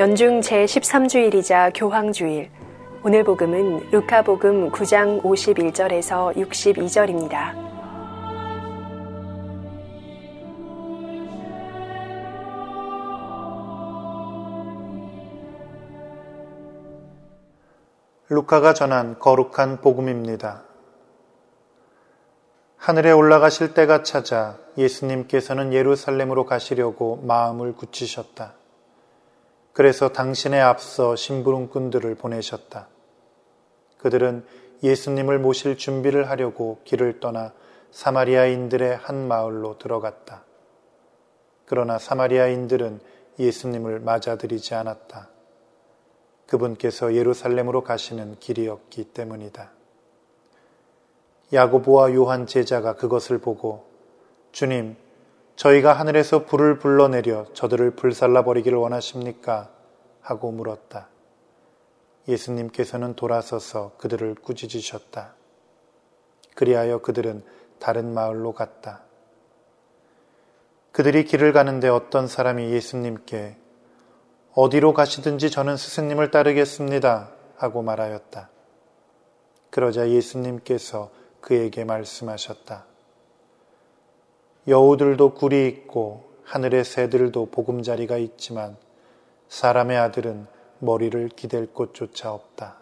연중 제13주일이자 교황주일. 오늘 복음은 루카복음 9장 51절에서 62절입니다. 루카가 전한 거룩한 복음입니다. 하늘에 올라가실 때가 찾아 예수님께서는 예루살렘으로 가시려고 마음을 굳히셨다. 그래서 당신의 앞서 심부름꾼들을 보내셨다. 그들은 예수님을 모실 준비를 하려고 길을 떠나 사마리아인들의 한 마을로 들어갔다. 그러나 사마리아인들은 예수님을 맞아들이지 않았다. 그분께서 예루살렘으로 가시는 길이었기 때문이다. 야고보와 요한 제자가 그것을 보고 주님, 저희가 하늘에서 불을 불러내려 저들을 불살라 버리기를 원하십니까? 하고 물었다. 예수님께서는 돌아서서 그들을 꾸짖으셨다. 그리하여 그들은 다른 마을로 갔다. 그들이 길을 가는데 어떤 사람이 예수님께 어디로 가시든지 저는 스승님을 따르겠습니다. 하고 말하였다. 그러자 예수님께서 그에게 말씀하셨다. 여우들도 굴이 있고 하늘의 새들도 보금자리가 있지만 사람의 아들은 머리를 기댈 곳조차 없다.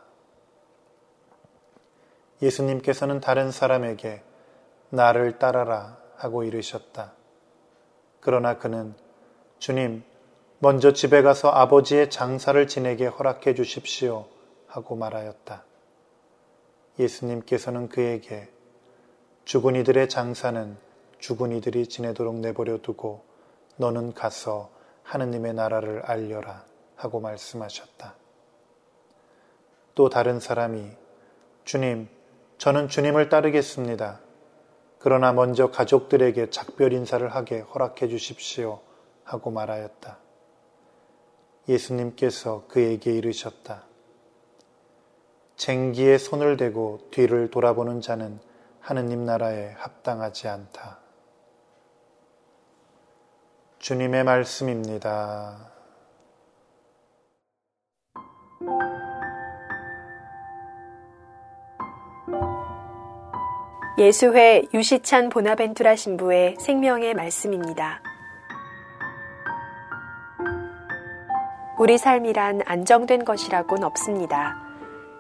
예수님께서는 다른 사람에게 나를 따라라 하고 이르셨다. 그러나 그는 주님, 먼저 집에 가서 아버지의 장사를 지내게 허락해 주십시오 하고 말하였다. 예수님께서는 그에게 죽은 이들의 장사는 죽은 이들이 지내도록 내버려 두고 너는 가서 하느님의 나라를 알려라 하고 말씀하셨다. 또 다른 사람이 주님, 저는 주님을 따르겠습니다. 그러나 먼저 가족들에게 작별 인사를 하게 허락해 주십시오 하고 말하였다. 예수님께서 그에게 이르셨다. 쟁기에 손을 대고 뒤를 돌아보는 자는 하느님 나라에 합당하지 않다. 주님의 말씀입니다. 예수회 유시찬 보나벤투라 신부의 생명의 말씀입니다. 우리 삶이란 안정된 것이라고는 없습니다.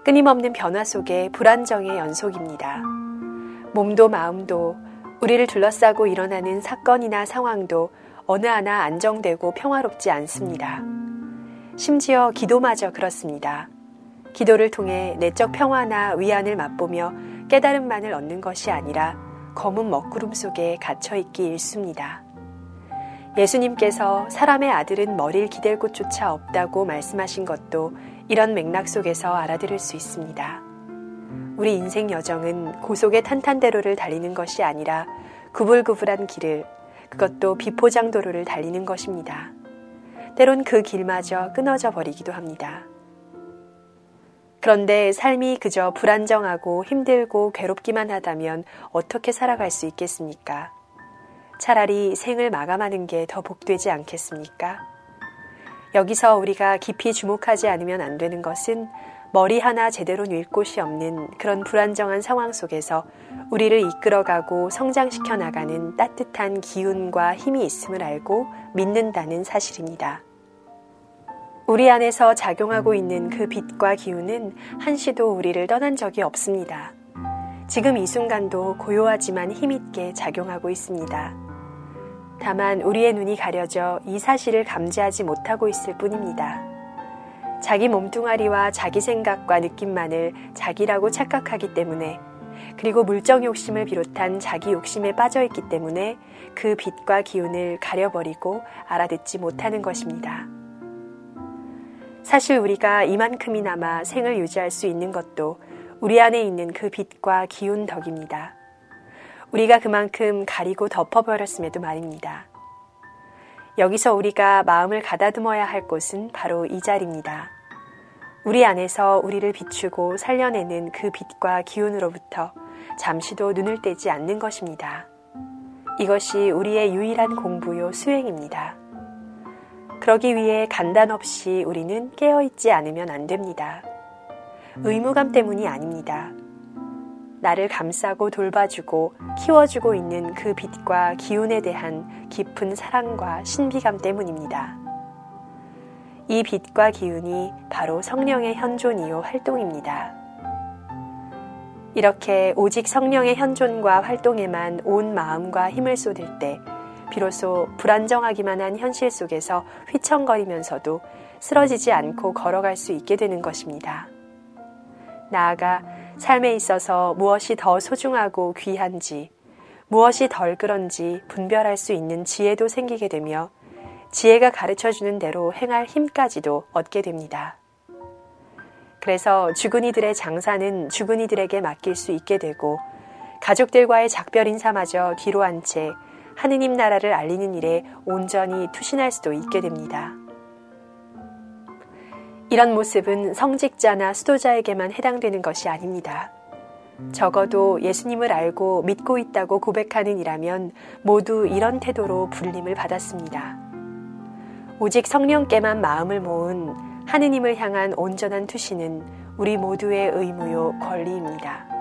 끊임없는 변화 속에 불안정의 연속입니다. 몸도 마음도 우리를 둘러싸고 일어나는 사건이나 상황도 어느 하나 안정되고 평화롭지 않습니다. 심지어 기도마저 그렇습니다. 기도를 통해 내적 평화나 위안을 맛보며 깨달음만을 얻는 것이 아니라 검은 먹구름 속에 갇혀 있기 일쑤입니다. 예수님께서 사람의 아들은 머리를 기댈 곳조차 없다고 말씀하신 것도 이런 맥락 속에서 알아들을 수 있습니다. 우리 인생 여정은 고속의 탄탄대로를 달리는 것이 아니라 구불구불한 길을 그것도 비포장도로를 달리는 것입니다. 때론 그 길마저 끊어져 버리기도 합니다. 그런데 삶이 그저 불안정하고 힘들고 괴롭기만 하다면 어떻게 살아갈 수 있겠습니까? 차라리 생을 마감하는 게 더 복되지 않겠습니까? 여기서 우리가 깊이 주목하지 않으면 안 되는 것은 머리 하나 제대로 놓을 곳이 없는 그런 불안정한 상황 속에서 우리를 이끌어가고 성장시켜 나가는 따뜻한 기운과 힘이 있음을 알고 믿는다는 사실입니다. 우리 안에서 작용하고 있는 그 빛과 기운은 한시도 우리를 떠난 적이 없습니다. 지금 이 순간도 고요하지만 힘있게 작용하고 있습니다. 다만 우리의 눈이 가려져 이 사실을 감지하지 못하고 있을 뿐입니다. 자기 몸뚱아리와 자기 생각과 느낌만을 자기라고 착각하기 때문에 그리고 물적 욕심을 비롯한 자기 욕심에 빠져 있기 때문에 그 빛과 기운을 가려버리고 알아듣지 못하는 것입니다. 사실 우리가 이만큼이나마 생을 유지할 수 있는 것도 우리 안에 있는 그 빛과 기운 덕입니다. 우리가 그만큼 가리고 덮어버렸음에도 말입니다. 여기서 우리가 마음을 가다듬어야 할 곳은 바로 이 자리입니다. 우리 안에서 우리를 비추고 살려내는 그 빛과 기운으로부터 잠시도 눈을 떼지 않는 것입니다. 이것이 우리의 유일한 공부요 수행입니다. 그러기 위해 간단 없이 우리는 깨어있지 않으면 안 됩니다. 의무감 때문이 아닙니다. 나를 감싸고 돌봐주고 키워주고 있는 그 빛과 기운에 대한 깊은 사랑과 신비감 때문입니다. 이 빛과 기운이 바로 성령의 현존이요 활동입니다. 이렇게 오직 성령의 현존과 활동에만 온 마음과 힘을 쏟을 때 비로소 불안정하기만 한 현실 속에서 휘청거리면서도 쓰러지지 않고 걸어갈 수 있게 되는 것입니다. 나아가 삶에 있어서 무엇이 더 소중하고 귀한지, 무엇이 덜 그런지 분별할 수 있는 지혜도 생기게 되며 지혜가 가르쳐 주는 대로 행할 힘까지도 얻게 됩니다. 그래서 죽은 이들의 장사는 죽은 이들에게 맡길 수 있게 되고 가족들과의 작별 인사마저 뒤로 한 채 하느님 나라를 알리는 일에 온전히 투신할 수도 있게 됩니다. 이런 모습은 성직자나 수도자에게만 해당되는 것이 아닙니다. 적어도 예수님을 알고 믿고 있다고 고백하는 이라면 모두 이런 태도로 불림을 받았습니다. 오직 성령께만 마음을 모은 하느님을 향한 온전한 투시는 우리 모두의 의무요 권리입니다.